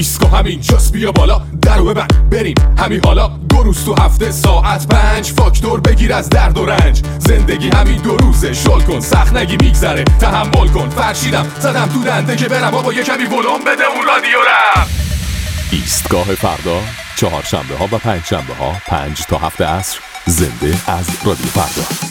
ایسکا همین جاست بیا بالا درو ببن بریم. همین حالا دو روز تو هفته ساعت پنج. فاکتور بگیر از درد و رنج. زندگی همین دو روزه. شل کن سخت نگی میگذره. تحمل کن. فرشیدم زدم تو دنده که برم. آقا یه کمی ولوم بده اون رادیو رم ایستگاه فردا چهارشنبه ها و پنج شنبه ها پنج تا هفته عصر زنده از رادیو فردا.